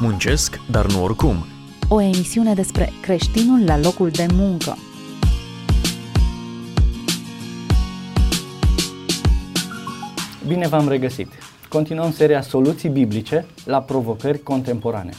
Muncesc, dar nu oricum. O emisiune despre creștinul la locul de muncă. Bine v-am regăsit! Continuăm seria Soluții biblice la provocări contemporane.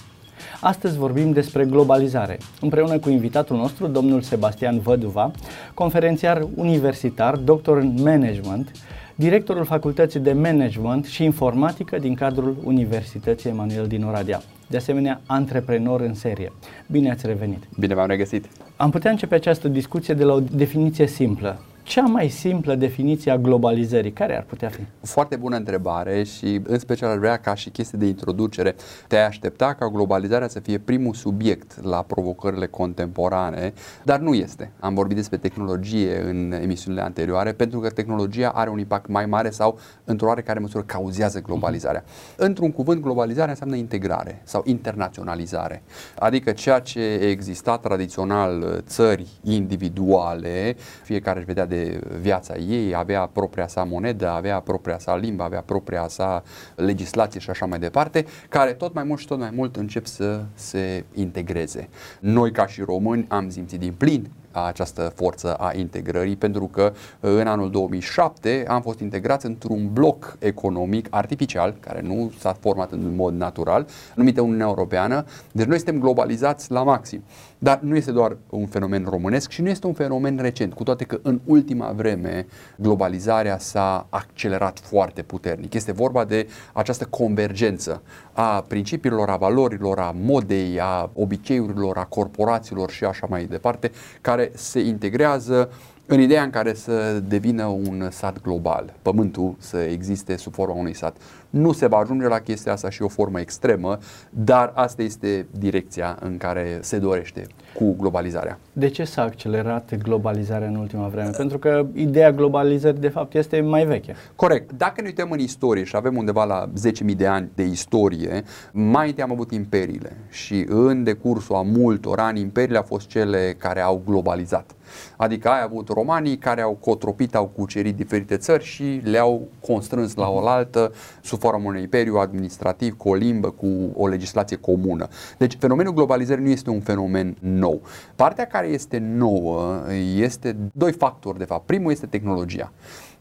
Astăzi vorbim despre globalizare, împreună cu invitatul nostru, domnul Sebastian Văduva, conferențiar universitar, doctor în management, directorul Facultății de Management și Informatică din cadrul Universității Emanuel din Oradea. De asemenea, antreprenor în serie. Bine ați revenit! Bine v-am regăsit! Am putea începe această discuție de la o definiție simplă cea mai simplă definiție a globalizării, care ar putea fi? Foarte bună întrebare și în special ar vrea ca și chestie de introducere te-ai aștepta ca globalizarea să fie primul subiect la provocările contemporane, dar nu este. Am vorbit despre tehnologie în emisiunile anterioare pentru că tehnologia are un impact mai mare sau într-o oarecare măsură cauzează globalizarea. Uh-huh. Într-un cuvânt, globalizarea înseamnă integrare sau internaționalizare. Adică ceea ce exista tradițional țări individuale, fiecare își vedea de viața ei, avea propria sa monedă, avea propria sa limbă, avea propria sa legislație și așa mai departe, care tot mai mult și tot mai mult încep să se integreze. Noi ca și români am simțit din plin această forță a integrării, pentru că în anul 2007 am fost integrați într-un bloc economic artificial, care nu s-a format în mod natural, numită Uniunea Europeană. Deci noi suntem globalizați la maxim. Dar nu este doar un fenomen românesc și nu este un fenomen recent, cu toate că în ultima vreme globalizarea s-a accelerat foarte puternic. Este vorba de această convergență a principiilor, a valorilor, a modei, a obiceiurilor, a corporațiilor și așa mai departe, care se integrează în ideea în care să devină un sat global, pământul să existe sub forma unui sat. Nu se va ajunge la chestia asta și o formă extremă, dar asta este direcția în care se dorește cu globalizarea. De ce s-a accelerat globalizarea în ultima vreme? Pentru că ideea globalizării de fapt este mai veche. Corect. Dacă ne uităm în istorie și avem undeva la 10.000 de ani de istorie, mai întâi am avut imperiile și în decursul a multor ani imperiile au fost cele care au globalizat. Adică ai avut romanii care au cotropit, au cucerit diferite țări și le-au constrâns la oaltă sub formă unui imperiu administrativ cu o limbă, cu o legislație comună. Deci fenomenul globalizării nu este un fenomen nou. Partea care este nouă este doi factori de fapt. Primul este tehnologia.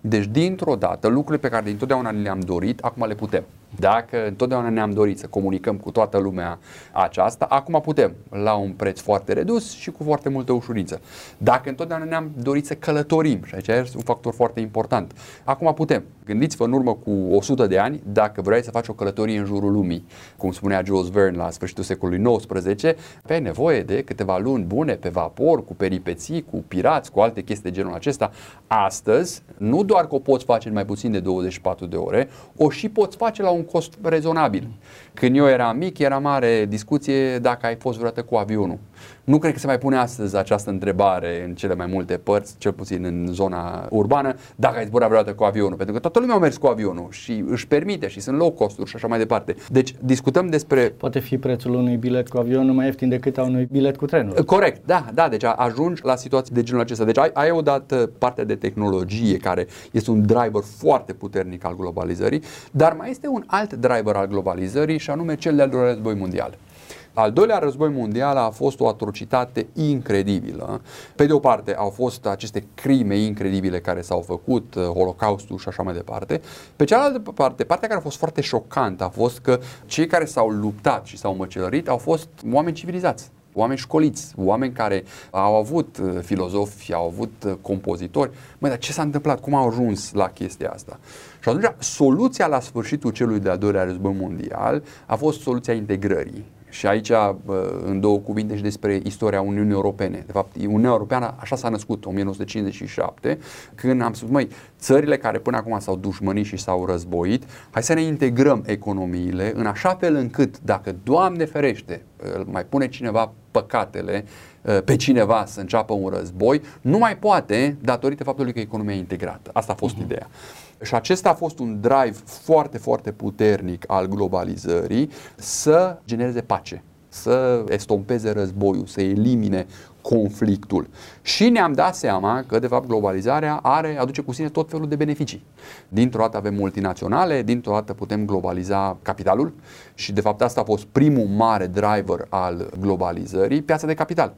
Deci, dintr-o dată, lucrurile pe care dintotdeauna le-am dorit, acum le putem. Dacă întotdeauna ne-am dorit să comunicăm cu toată lumea aceasta, acum putem, la un preț foarte redus și cu foarte multă ușurință. Dacă întotdeauna ne-am dorit să călătorim, și aici este un factor foarte important, acum putem. Gândiți-vă în urmă cu 100 de ani, dacă vrei să faci o călătorie în jurul lumii, cum spunea Jules Verne la sfârșitul secolului XIX, pe nevoie de câteva luni bune pe vapor, cu peripeții, cu pirați, cu alte chestii de genul acesta. Astăzi, nu doar că o poți face în mai puțin de 24 de ore, o și poți face la un cost rezonabil. Când eu eram mic, era mare discuție dacă ai fost vreodată cu avionul. Nu cred că se mai pune astăzi această întrebare în cele mai multe părți, cel puțin în zona urbană, dacă ai zburat vreodată cu avionul, pentru că toată lumea a mers cu avionul și își permite și sunt low costuri și așa mai departe. Deci discutăm despre... Poate fi prețul unui bilet cu avionul mai ieftin decât a unui bilet cu trenul. Corect, da, da, deci ajungi la situații de genul acesta. Deci ai, ai odată partea de tehnologie care este un driver foarte puternic al globalizării, dar mai este un alt driver al globalizării și anume cel de-al doilea război mondial. Al doilea război mondial a fost o atrocitate incredibilă. Pe de o parte au fost aceste crime incredibile care s-au făcut, uh, Holocaustul și așa mai departe. Pe cealaltă parte, partea care a fost foarte șocantă a fost că cei care s-au luptat și s-au măcelărit au fost oameni civilizați oameni școliți, oameni care au avut uh, filozofi, au avut uh, compozitori. Măi, dar ce s-a întâmplat? Cum au ajuns la chestia asta? Și atunci, soluția la sfârșitul celui de-al doilea război mondial a fost soluția integrării. Și aici, în două cuvinte, și despre istoria Uniunii Europene. De fapt, Uniunea Europeană așa s-a născut, 1957, când am spus, măi, țările care până acum s-au dușmănit și s-au războit, hai să ne integrăm economiile în așa fel încât, dacă, Doamne ferește, mai pune cineva păcatele pe cineva să înceapă un război, nu mai poate datorită faptului că economia e integrată. Asta a fost uh-huh. ideea. Și acesta a fost un drive foarte, foarte puternic al globalizării să genereze pace, să estompeze războiul, să elimine conflictul. Și ne-am dat seama că, de fapt, globalizarea are, aduce cu sine tot felul de beneficii. Dintr-o dată avem multinaționale, dintr-o dată putem globaliza capitalul și, de fapt, asta a fost primul mare driver al globalizării, piața de capital.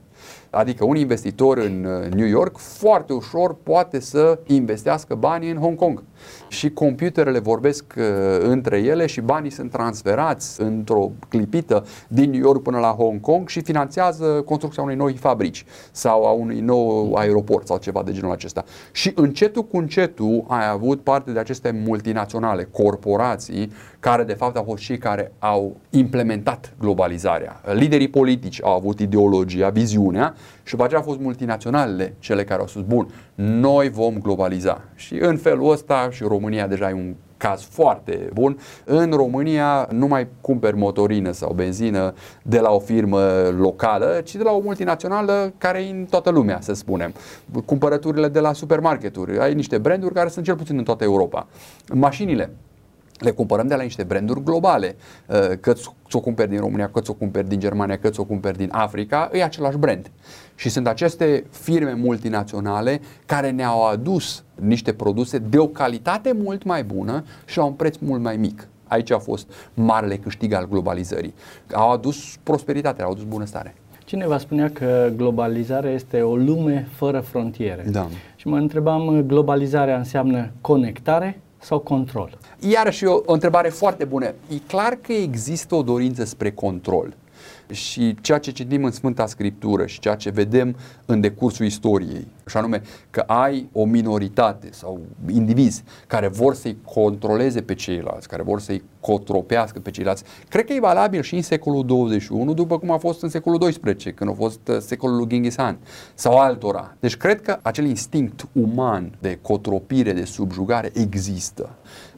Adică un investitor în uh, New York foarte ușor poate să investească banii în Hong Kong. Și computerele vorbesc uh, între ele și banii sunt transferați într-o clipită din New York până la Hong Kong și finanțează construcția unei noi fabrici sau a unui nou aeroport sau ceva de genul acesta. Și încetul cu încetul ai avut parte de aceste multinaționale, corporații, care de fapt au fost cei care au implementat globalizarea. Liderii politici au avut ideologia, viziunea și după aceea au fost multinaționalele cele care au spus, bun, noi vom globaliza. Și în felul ăsta și România deja e un caz foarte bun. În România nu mai cumperi motorină sau benzină de la o firmă locală, ci de la o multinațională care e în toată lumea, să spunem. Cumpărăturile de la supermarketuri. Ai niște branduri care sunt cel puțin în toată Europa. Mașinile le cumpărăm de la niște branduri globale. Uh, că ți-o cumperi din România, că ți-o cumperi din Germania, că ți-o cumperi din Africa, e același brand. Și sunt aceste firme multinaționale care ne-au adus niște produse de o calitate mult mai bună și la un preț mult mai mic. Aici a fost marele câștig al globalizării. Au adus prosperitate, au adus bunăstare. Cineva spunea că globalizarea este o lume fără frontiere. Da. Și mă întrebam, globalizarea înseamnă conectare sau control? Iarăși o, o întrebare foarte bună. E clar că există o dorință spre control și ceea ce citim în Sfânta Scriptură și ceea ce vedem în decursul istoriei, și anume că ai o minoritate sau indivizi care vor să-i controleze pe ceilalți, care vor să-i cotropească pe ceilalți, cred că e valabil și în secolul 21, după cum a fost în secolul 12, când a fost uh, secolul lui Genghis Khan sau altora. Deci cred că acel instinct uman de cotropire, de subjugare există.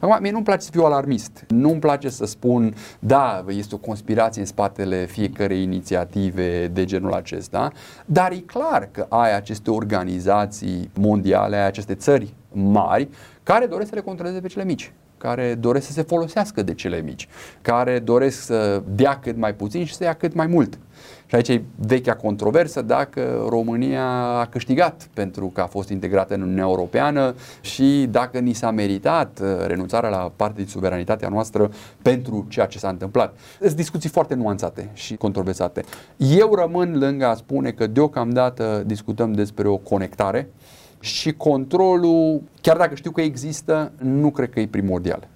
Acum, mie nu-mi place să fiu alarmist. Nu-mi place să spun, da, este o conspirație în spatele fiecărei inițiative de genul acesta, dar e clar că ai aceste organizații mondiale, ai aceste țări mari care doresc să le controleze pe cele mici care doresc să se folosească de cele mici, care doresc să dea cât mai puțin și să ia cât mai mult. Și aici e vechea controversă dacă România a câștigat pentru că a fost integrată în Uniunea Europeană și dacă ni s-a meritat uh, renunțarea la parte din suveranitatea noastră pentru ceea ce s-a întâmplat. Sunt discuții foarte nuanțate și controversate. Eu rămân lângă a spune că deocamdată discutăm despre o conectare și controlul, chiar dacă știu că există, nu cred că e primordial.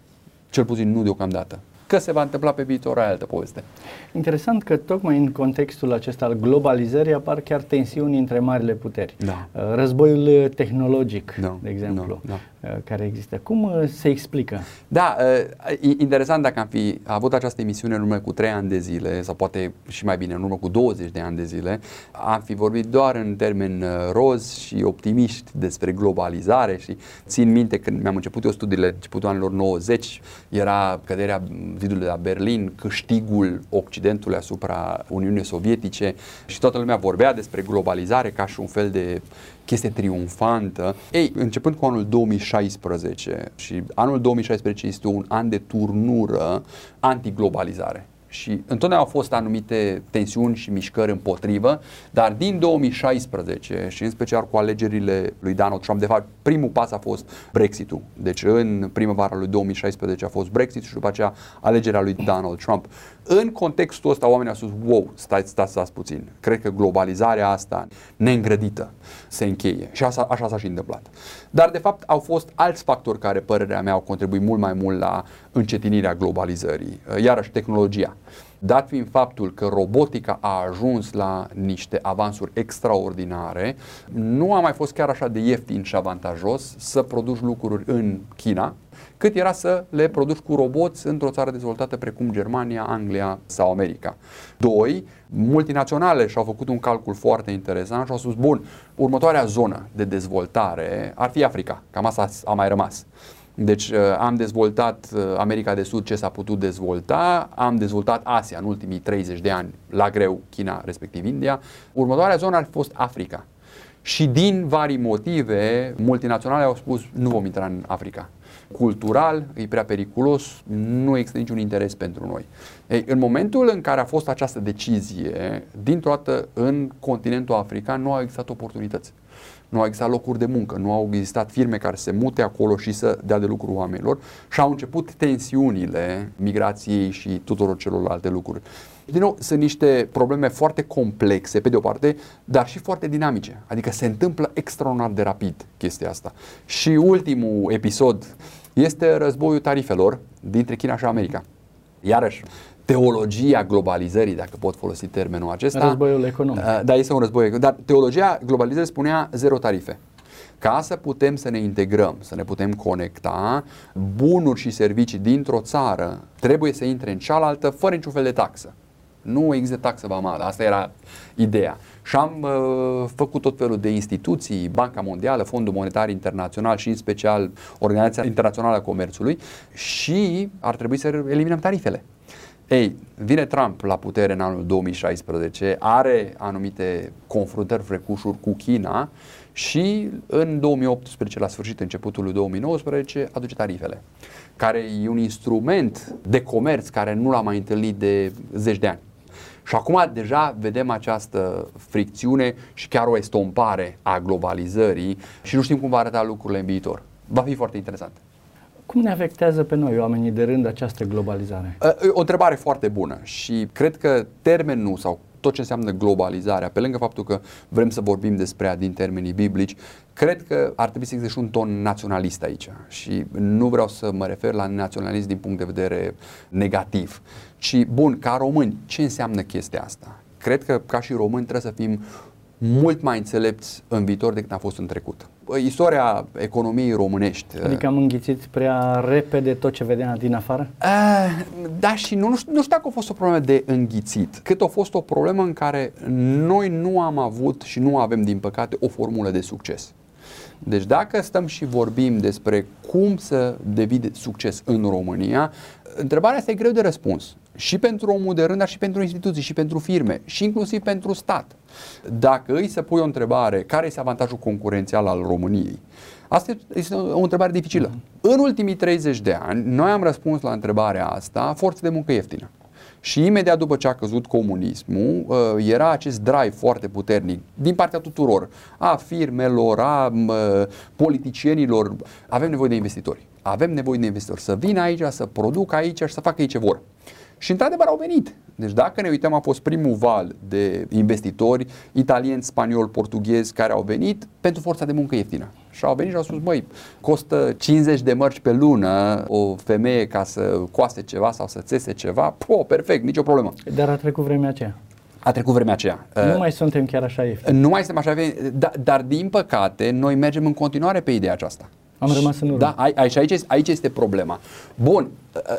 Cel puțin nu deocamdată. Că se va întâmpla pe viitor, altă poveste. Interesant că tocmai în contextul acesta al globalizării apar chiar tensiuni între marile puteri. Da. Uh, războiul tehnologic, da. de exemplu, da. Da. care există. Cum uh, se explică? Da, uh, interesant dacă am fi avut această emisiune în urmă cu 3 ani de zile, sau poate și mai bine, în urmă cu 20 de ani de zile, am fi vorbit doar în termeni roz și optimiști despre globalizare și țin minte când mi-am început eu studiile, începutul anilor 90, era căderea zidului de la Berlin, câștigul Occidentului asupra Uniunii Sovietice și toată lumea vorbea despre globalizare ca și un fel de chestie triumfantă. Ei, începând cu anul 2016 și anul 2016 este un an de turnură antiglobalizare și întotdeauna au fost anumite tensiuni și mișcări împotrivă, dar din 2016 și în special cu alegerile lui Donald Trump, de fapt primul pas a fost Brexit-ul. Deci în primăvara lui 2016 a fost Brexit și după aceea alegerea lui Donald Trump. În contextul ăsta oamenii au spus, wow, stați, stați, stați puțin. Cred că globalizarea asta neîngrădită se încheie. Și așa, așa s-a și întâmplat. Dar de fapt au fost alți factori care, părerea mea, au contribuit mult mai mult la încetinirea globalizării. Iarăși tehnologia. Dat fiind faptul că robotica a ajuns la niște avansuri extraordinare, nu a mai fost chiar așa de ieftin și avantajos să produci lucruri în China, cât era să le produci cu roboți într-o țară dezvoltată precum Germania, Anglia sau America. Doi, multinaționale și-au făcut un calcul foarte interesant și au spus, bun, următoarea zonă de dezvoltare ar fi Africa, cam asta a mai rămas. Deci uh, am dezvoltat uh, America de Sud ce s-a putut dezvolta, am dezvoltat Asia în ultimii 30 de ani, la greu China, respectiv India. Următoarea zonă ar fi fost Africa. Și din vari motive, multinaționale au spus nu vom intra în Africa. cultural, e prea periculos, nu există niciun interes pentru noi. Ei, în momentul în care a fost această decizie, dintr-o dată în continentul african nu au existat oportunități. Nu au existat locuri de muncă, nu au existat firme care se mute acolo și să dea de lucru oamenilor și au început tensiunile migrației și tuturor celorlalte lucruri. Din nou, sunt niște probleme foarte complexe, pe de o parte, dar și foarte dinamice. Adică se întâmplă extraordinar de rapid chestia asta. Și ultimul episod este războiul tarifelor dintre China și America. Iarăși, teologia globalizării, dacă pot folosi termenul acesta. Războiul economic. Uh, da, este un război economic. Dar teologia globalizării spunea zero tarife. Ca să putem să ne integrăm, să ne putem conecta, bunuri și servicii dintr-o țară trebuie să intre în cealaltă fără niciun fel de taxă. Nu există taxă vamală, asta era ideea. Și am uh, făcut tot felul de instituții, Banca Mondială, Fondul Monetar Internațional și în special Organizația Internațională a Comerțului și ar trebui să eliminăm tarifele. Ei, vine Trump la putere în anul 2016, are anumite confruntări frecușuri cu China și în 2018, la sfârșit, începutul lui 2019, aduce tarifele, care e un instrument de comerț care nu l-am mai întâlnit de zeci de ani. Și acum deja vedem această fricțiune și chiar o estompare a globalizării și nu știm cum va arăta lucrurile în viitor. Va fi foarte interesant. Cum ne afectează pe noi, oamenii de rând, această globalizare? O întrebare foarte bună și cred că termenul sau tot ce înseamnă globalizarea, pe lângă faptul că vrem să vorbim despre ea din termenii biblici, cred că ar trebui să existe și un ton naționalist aici. Și nu vreau să mă refer la naționalism din punct de vedere negativ, ci, bun, ca români, ce înseamnă chestia asta? Cred că, ca și români, trebuie să fim mult mai înțelepți în viitor decât a fost în trecut. Istoria economiei românești. Adică am înghițit prea repede tot ce vedeam din afară? Uh, da și nu, nu, știu, nu știu dacă a fost o problemă de înghițit, cât a fost o problemă în care noi nu am avut și nu avem, din păcate, o formulă de succes. Deci dacă stăm și vorbim despre cum să devii succes în România, întrebarea asta e greu de răspuns. Și pentru omul de rând, dar și pentru instituții, și pentru firme, și inclusiv pentru stat. Dacă îi se pui o întrebare, care este avantajul concurențial al României? Asta este o întrebare dificilă. Mm-hmm. În ultimii 30 de ani, noi am răspuns la întrebarea asta, forță de muncă ieftină. Și imediat după ce a căzut comunismul, uh, era acest drive foarte puternic din partea tuturor, a firmelor, a politicienilor. Avem nevoie de investitori. Avem nevoie de investitori să vină aici, să producă aici și să facă ei ce vor. Și într-adevăr au venit. Deci dacă ne uităm, a fost primul val de investitori italieni, spanioli, portughezi care au venit pentru forța de muncă ieftină. Și au venit și au spus, măi, costă 50 de mărci pe lună o femeie ca să coase ceva sau să țese ceva, po, perfect, nicio problemă. Dar a trecut vremea aceea. A trecut vremea aceea. Nu uh, mai suntem chiar așa ieftini. Nu mai suntem așa ieftini, dar, dar din păcate noi mergem în continuare pe ideea aceasta. Am rămas în urmă. Da, aici, aici, aici este problema. Bun,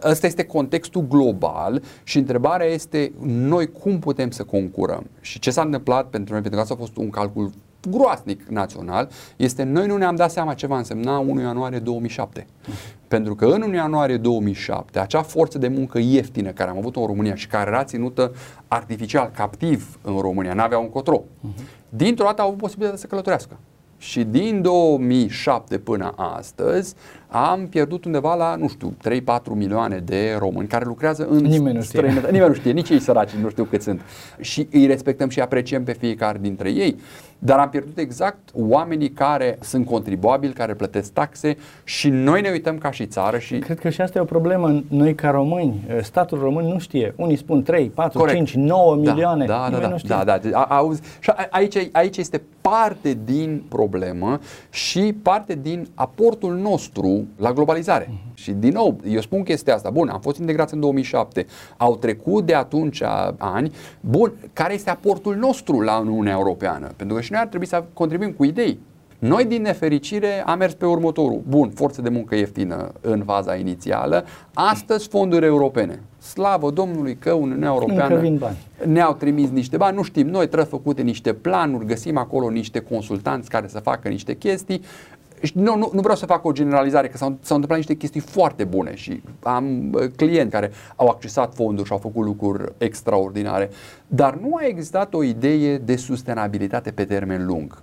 ăsta este contextul global și întrebarea este noi cum putem să concurăm și ce s-a întâmplat pentru noi, pentru că asta a fost un calcul groasnic național, este noi nu ne-am dat seama ce va însemna 1 ianuarie 2007. Uh-huh. Pentru că în 1 ianuarie 2007, acea forță de muncă ieftină care am avut-o în România și care era ținută artificial, captiv în România, n-avea un cotro, uh-huh. dintr-o dată au avut posibilitatea să călătorească. Și din 2007 până astăzi am pierdut undeva la, nu știu, 3-4 milioane de români care lucrează în Nimeni nu știe. Nimeni nu știe, nici ei săraci nu știu cât sunt. Și îi respectăm și apreciem pe fiecare dintre ei. Dar am pierdut exact oamenii care sunt contribuabili, care plătesc taxe și noi ne uităm ca și țară și... Cred că și asta e o problemă. Noi ca români, statul român nu știe. Unii spun 3, 4, Corect. 5, 9 da, milioane. Da, da, da, nu știe. da, da. A, auzi, și aici, aici este parte din problemă și parte din aportul nostru la globalizare. Uh-huh. Și din nou, eu spun chestia asta. Bun, am fost integrați în 2007. Au trecut de atunci ani. Bun, care este aportul nostru la Uniunea Europeană? Pentru că și noi ar trebui să contribuim cu idei. Noi, din nefericire, am mers pe următorul. Bun, forță de muncă ieftină în faza inițială. Astăzi, fonduri europene. Slavă Domnului că Uniunea Europeană ne-au trimis niște bani. Nu știm, noi trebuie făcute niște planuri, găsim acolo niște consultanți care să facă niște chestii. Nu, nu, nu vreau să fac o generalizare, că s-au, s-au întâmplat niște chestii foarte bune și am clienți care au accesat fonduri și au făcut lucruri extraordinare, dar nu a existat o idee de sustenabilitate pe termen lung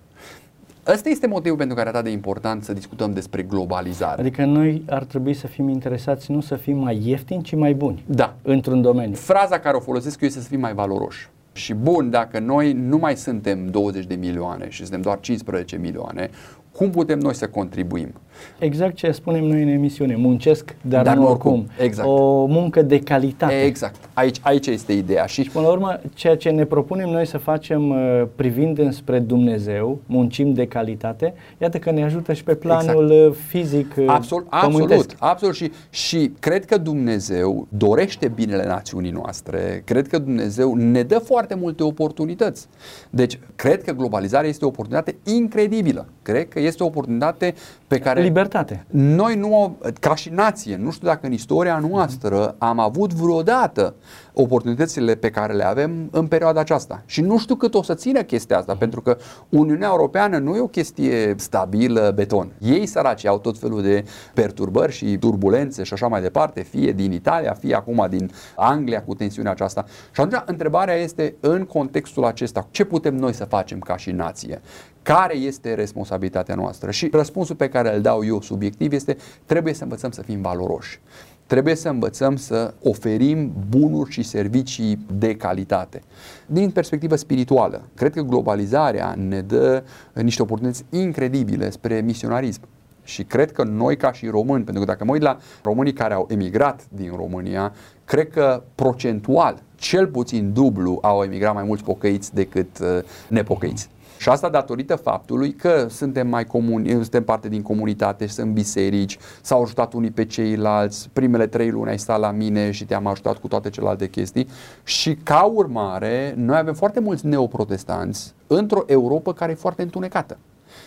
ăsta este motivul pentru care e atât de important să discutăm despre globalizare. Adică noi ar trebui să fim interesați nu să fim mai ieftini, ci mai buni Da. într-un domeniu. Fraza care o folosesc eu este să fim mai valoroși. Și bun, dacă noi nu mai suntem 20 de milioane și suntem doar 15 milioane, cum putem noi să contribuim? Exact ce spunem noi în emisiune, muncesc, dar, Dar nu nu oricum. oricum. Exact. O muncă de calitate. Exact. Aici, aici este ideea. Și Până la urmă, ceea ce ne propunem noi să facem uh, privind înspre Dumnezeu, muncim de calitate, iată că ne ajută și pe planul exact. fizic uh, Absolut, pământesc. absolut, absolut și, și cred că Dumnezeu dorește binele națiunii noastre, cred că Dumnezeu ne dă foarte multe oportunități. Deci, cred că globalizarea este o oportunitate incredibilă. Cred că este o oportunitate pe care Libertate. noi nu, ca și nație, nu știu dacă în istoria noastră am avut vreodată oportunitățile pe care le avem în perioada aceasta. Și nu știu cât o să țină chestia asta, pentru că Uniunea Europeană nu e o chestie stabilă, beton. Ei săraci au tot felul de perturbări și turbulențe și așa mai departe, fie din Italia, fie acum din Anglia cu tensiunea aceasta. Și atunci întrebarea este în contextul acesta, ce putem noi să facem ca și nație? Care este responsabilitatea noastră? Și răspunsul pe care îl dau eu subiectiv este trebuie să învățăm să fim valoroși. Trebuie să învățăm să oferim bunuri și servicii de calitate. Din perspectivă spirituală, cred că globalizarea ne dă niște oportunități incredibile spre misionarism. Și cred că noi ca și români, pentru că dacă mă uit la românii care au emigrat din România, cred că procentual, cel puțin dublu, au emigrat mai mulți pocăiți decât uh, nepocăiți. Și asta datorită faptului că suntem mai comuni, suntem parte din comunitate, sunt biserici, s-au ajutat unii pe ceilalți, primele trei luni ai stat la mine și te-am ajutat cu toate celelalte chestii și ca urmare noi avem foarte mulți neoprotestanți într-o Europa care e foarte întunecată.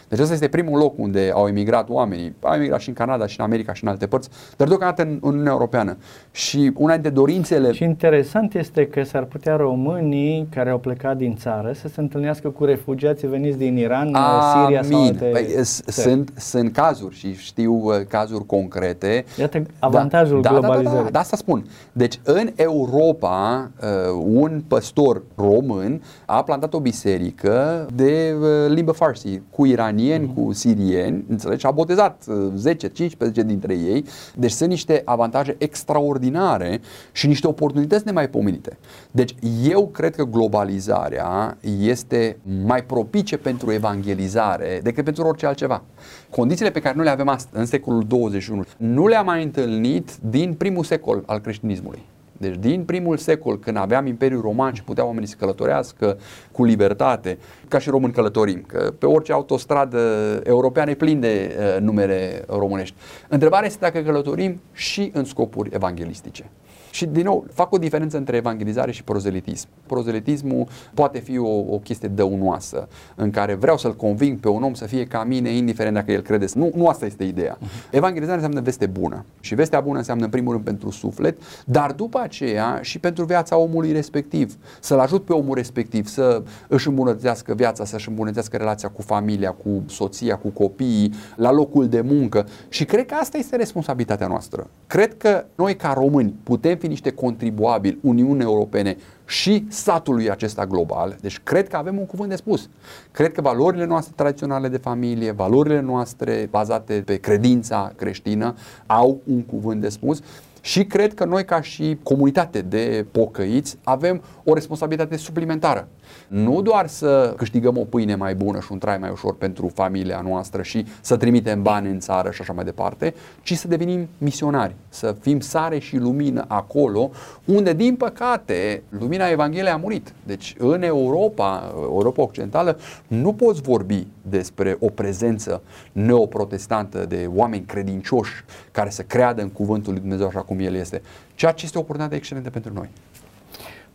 Deci ăsta este primul loc unde au emigrat oamenii. Au emigrat și în Canada, și în America, și în alte părți, dar deocamdată în Uniunea Europeană. Și una dintre dorințele... Și interesant este că s-ar putea românii care au plecat din țară să se întâlnească cu refugiații veniți din Iran, Siria sau Amin. alte Păi, țări. s- sunt, sunt cazuri și știu uh, cazuri concrete. Iată avantajul da, da, da, globalizării. da, da, da, asta spun. Deci în Europa uh, un păstor român a plantat o biserică de uh, limbă farsi cu iranieni, Mhm. cu sirieni, înțelegi? Și a botezat uh, 10-15 dintre ei. Deci sunt niște avantaje extraordinare și niște oportunități nemaipomenite. Deci eu cred că globalizarea este mai propice pentru evangelizare decât pentru orice altceva. Condițiile pe care nu le avem astăzi, în secolul 21, nu le-am mai întâlnit din primul secol al creștinismului. Deci din primul secol, când aveam Imperiul Roman și puteau oamenii să călătorească cu libertate, ca și români călătorim, că pe orice autostradă europeană e plin de uh, numere românești. Întrebarea este dacă călătorim și în scopuri evanghelistice. Și din nou, fac o diferență între evangelizare și prozelitism. Prozelitismul poate fi o, o chestie dăunoasă, în care vreau să-l conving pe un om să fie ca mine, indiferent dacă el crede. Nu, nu asta este ideea. Evangelizarea înseamnă veste bună. Și vestea bună înseamnă în primul rând pentru suflet, dar după aceea și pentru viața omului respectiv. Să-l ajut pe omul respectiv să își îmbunătățească viața, să-și îmbunătățească relația cu familia, cu soția, cu copiii, la locul de muncă. Și cred că asta este responsabilitatea noastră. Cred că noi ca români putem fi niște contribuabili Uniunii Europene și statului acesta global. Deci cred că avem un cuvânt de spus. Cred că valorile noastre tradiționale de familie, valorile noastre bazate pe credința creștină au un cuvânt de spus și cred că noi ca și comunitate de pocăiți avem o responsabilitate suplimentară. Nu doar să câștigăm o pâine mai bună și un trai mai ușor pentru familia noastră și să trimitem bani în țară și așa mai departe, ci să devenim misionari, să fim sare și lumină acolo unde, din păcate, lumina Evangheliei a murit. Deci, în Europa, Europa Occidentală, nu poți vorbi despre o prezență neoprotestantă de oameni credincioși care să creadă în cuvântul lui Dumnezeu așa cum el este, ceea ce este o oportunitate excelentă pentru noi.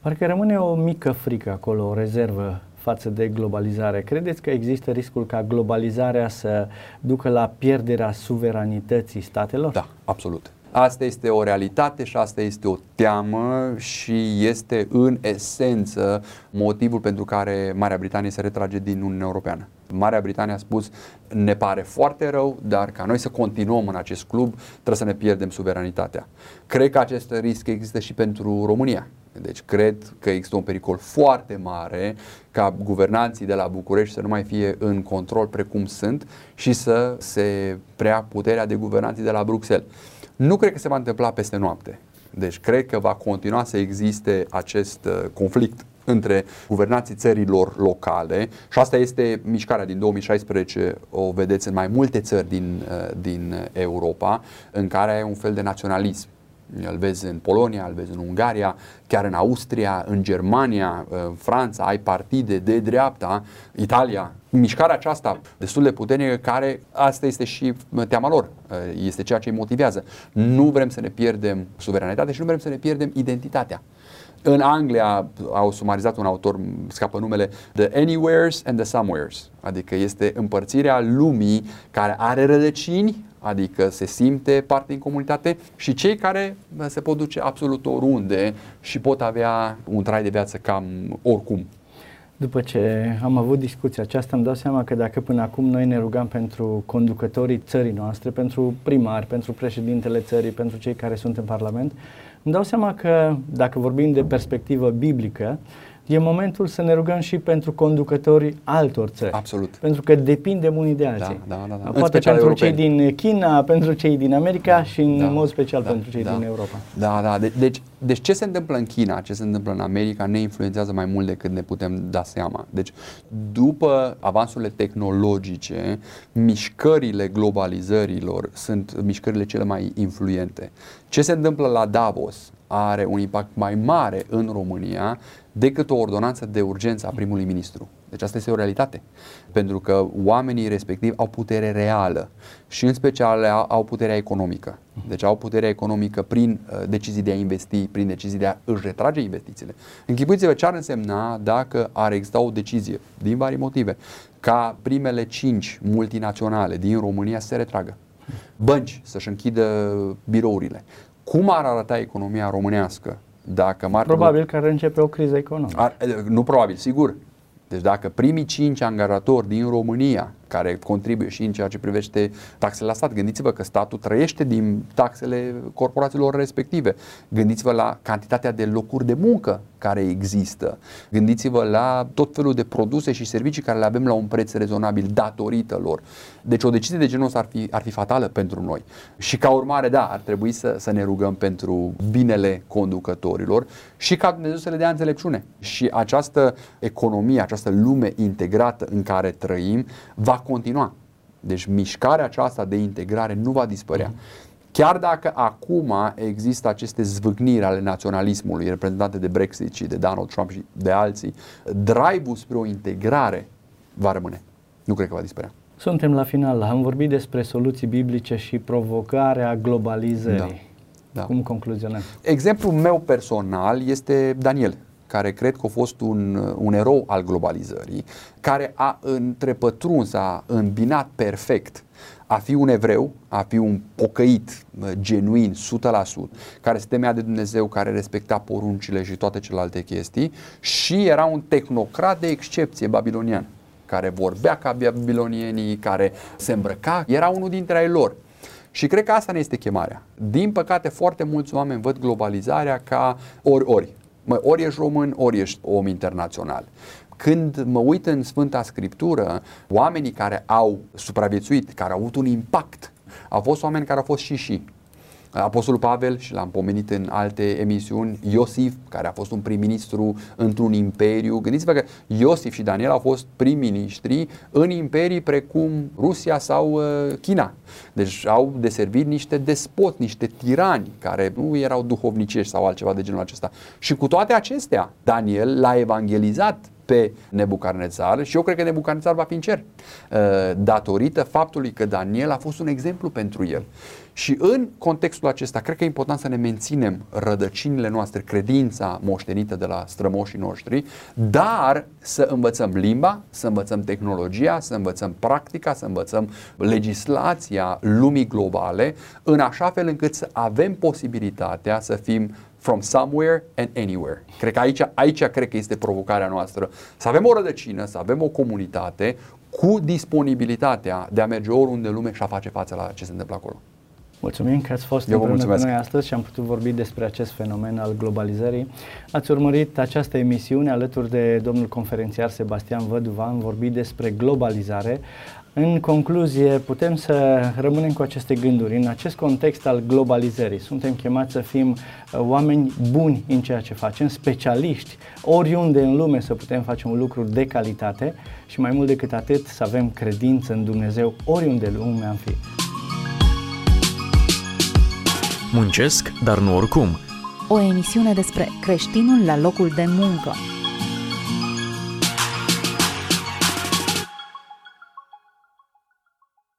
Parcă rămâne o mică frică acolo, o rezervă față de globalizare. Credeți că există riscul ca globalizarea să ducă la pierderea suveranității statelor? Da, absolut. Asta este o realitate și asta este o teamă și este în esență motivul pentru care Marea Britanie se retrage din Uniunea Europeană. Marea Britanie a spus ne pare foarte rău, dar ca noi să continuăm în acest club trebuie să ne pierdem suveranitatea. Cred că acest risc există și pentru România. Deci cred că există un pericol foarte mare ca guvernanții de la București să nu mai fie în control precum sunt și să se preia puterea de guvernanții de la Bruxelles. Nu cred că se va întâmpla peste noapte. Deci cred că va continua să existe acest uh, conflict între guvernații țărilor locale și asta este mișcarea din 2016, o vedeți în mai multe țări din, uh, din Europa, în care ai un fel de naționalism. Îl vezi în Polonia, îl vezi în Ungaria, chiar în Austria, în Germania, uh, în Franța, ai partide de dreapta, Italia. Mișcarea aceasta destul de puternică care asta este și teama lor, uh, este ceea ce îi motivează. Nu vrem să ne pierdem suveranitatea și nu vrem să ne pierdem identitatea. În Anglia au sumarizat un autor, scapă numele, The Anywheres and the Somewheres, adică este împărțirea lumii care are rădăcini, adică se simte parte din comunitate și cei care se pot duce absolut oriunde și pot avea un trai de viață cam oricum. După ce am avut discuția aceasta, îmi dau seama că dacă până acum noi ne rugam pentru conducătorii țării noastre, pentru primari, pentru președintele țării, pentru cei care sunt în Parlament, îmi dau seama că dacă vorbim de perspectivă biblică, e momentul să ne rugăm și pentru conducătorii altor țări. Absolut. Pentru că depindem unii de alții. Da, da, da, da. Poate pentru europeni. cei din China, pentru cei din America da, și în da, mod special da, pentru cei da, din Europa. Da, da. De, deci, deci ce se întâmplă în China, ce se întâmplă în America ne influențează mai mult decât ne putem da seama. Deci după avansurile tehnologice, mișcările globalizărilor sunt mișcările cele mai influente. Ce se întâmplă la Davos are un impact mai mare în România decât o ordonanță de urgență a primului ministru. Deci asta este o realitate. Pentru că oamenii respectivi au putere reală și în special au puterea economică. Deci au puterea economică prin uh, decizii de a investi, prin decizii de a își retrage investițiile. Închipuiți-vă ce ar însemna dacă ar exista o decizie, din vari motive, ca primele cinci multinaționale din România să se retragă. Bănci să-și închidă birourile. Cum ar arăta economia românească dacă Mark Probabil că ar începe o criză economică. Ar, nu probabil, sigur. Deci dacă primii cinci angajatori din România care contribuie și în ceea ce privește taxele la stat. Gândiți-vă că statul trăiește din taxele corporațiilor respective. Gândiți-vă la cantitatea de locuri de muncă care există. Gândiți-vă la tot felul de produse și servicii care le avem la un preț rezonabil datorită lor. Deci o decizie de genul ăsta ar fi, ar fi fatală pentru noi. Și ca urmare, da, ar trebui să, să ne rugăm pentru binele conducătorilor și ca Dumnezeu să le dea înțelepciune. Și această economie, această lume integrată în care trăim va continua. Deci mișcarea aceasta de integrare nu va dispărea. Mm-hmm. Chiar dacă acum există aceste zvâgniri ale naționalismului reprezentate de Brexit și de Donald Trump și de alții, drive-ul spre o integrare va rămâne. Nu cred că va dispărea. Suntem la final. Am vorbit despre soluții biblice și provocarea globalizării. Da. Da. Cum concluzionăm? Exemplul meu personal este Daniel care cred că a fost un, un erou al globalizării, care a întrepătruns, a îmbinat perfect a fi un evreu, a fi un pocăit genuin, 100%, care se temea de Dumnezeu, care respecta poruncile și toate celelalte chestii și era un tehnocrat de excepție babilonian, care vorbea ca babilonienii, care se îmbrăca, era unul dintre ai lor. Și cred că asta ne este chemarea. Din păcate, foarte mulți oameni văd globalizarea ca ori-ori. Mă, ori ești român, ori ești om internațional. Când mă uit în Sfânta Scriptură, oamenii care au supraviețuit, care au avut un impact, au fost oameni care au fost și și. Apostolul Pavel, și l-am pomenit în alte emisiuni, Iosif, care a fost un prim-ministru într-un imperiu. Gândiți-vă că Iosif și Daniel au fost prim-ministri în imperii precum Rusia sau uh, China. Deci au deservit niște despoți, niște tirani care nu erau duhovnicești sau altceva de genul acesta. Și cu toate acestea, Daniel l-a evangelizat pe Nebucarnețar și eu cred că Nebucarnețar va fi în cer uh, datorită faptului că Daniel a fost un exemplu pentru el. Și în contextul acesta, cred că e important să ne menținem rădăcinile noastre, credința moștenită de la strămoșii noștri, dar să învățăm limba, să învățăm tehnologia, să învățăm practica, să învățăm legislația lumii globale, în așa fel încât să avem posibilitatea să fim from somewhere and anywhere. Cred că aici, aici cred că este provocarea noastră. Să avem o rădăcină, să avem o comunitate cu disponibilitatea de a merge oriunde în lume și a face față la ce se întâmplă acolo. Mulțumim că ați fost Eu vă împreună cu mulțumesc. noi astăzi și am putut vorbi despre acest fenomen al globalizării. Ați urmărit această emisiune alături de domnul conferențiar Sebastian Văduva. Am vorbit despre globalizare. În concluzie, putem să rămânem cu aceste gânduri. În acest context al globalizării, suntem chemați să fim uh, oameni buni în ceea ce facem, specialiști, oriunde în lume să putem face un lucru de calitate și mai mult decât atât să avem credință în Dumnezeu oriunde în lume am fi. Muncesc, dar nu oricum. O emisiune despre creștinul la locul de muncă.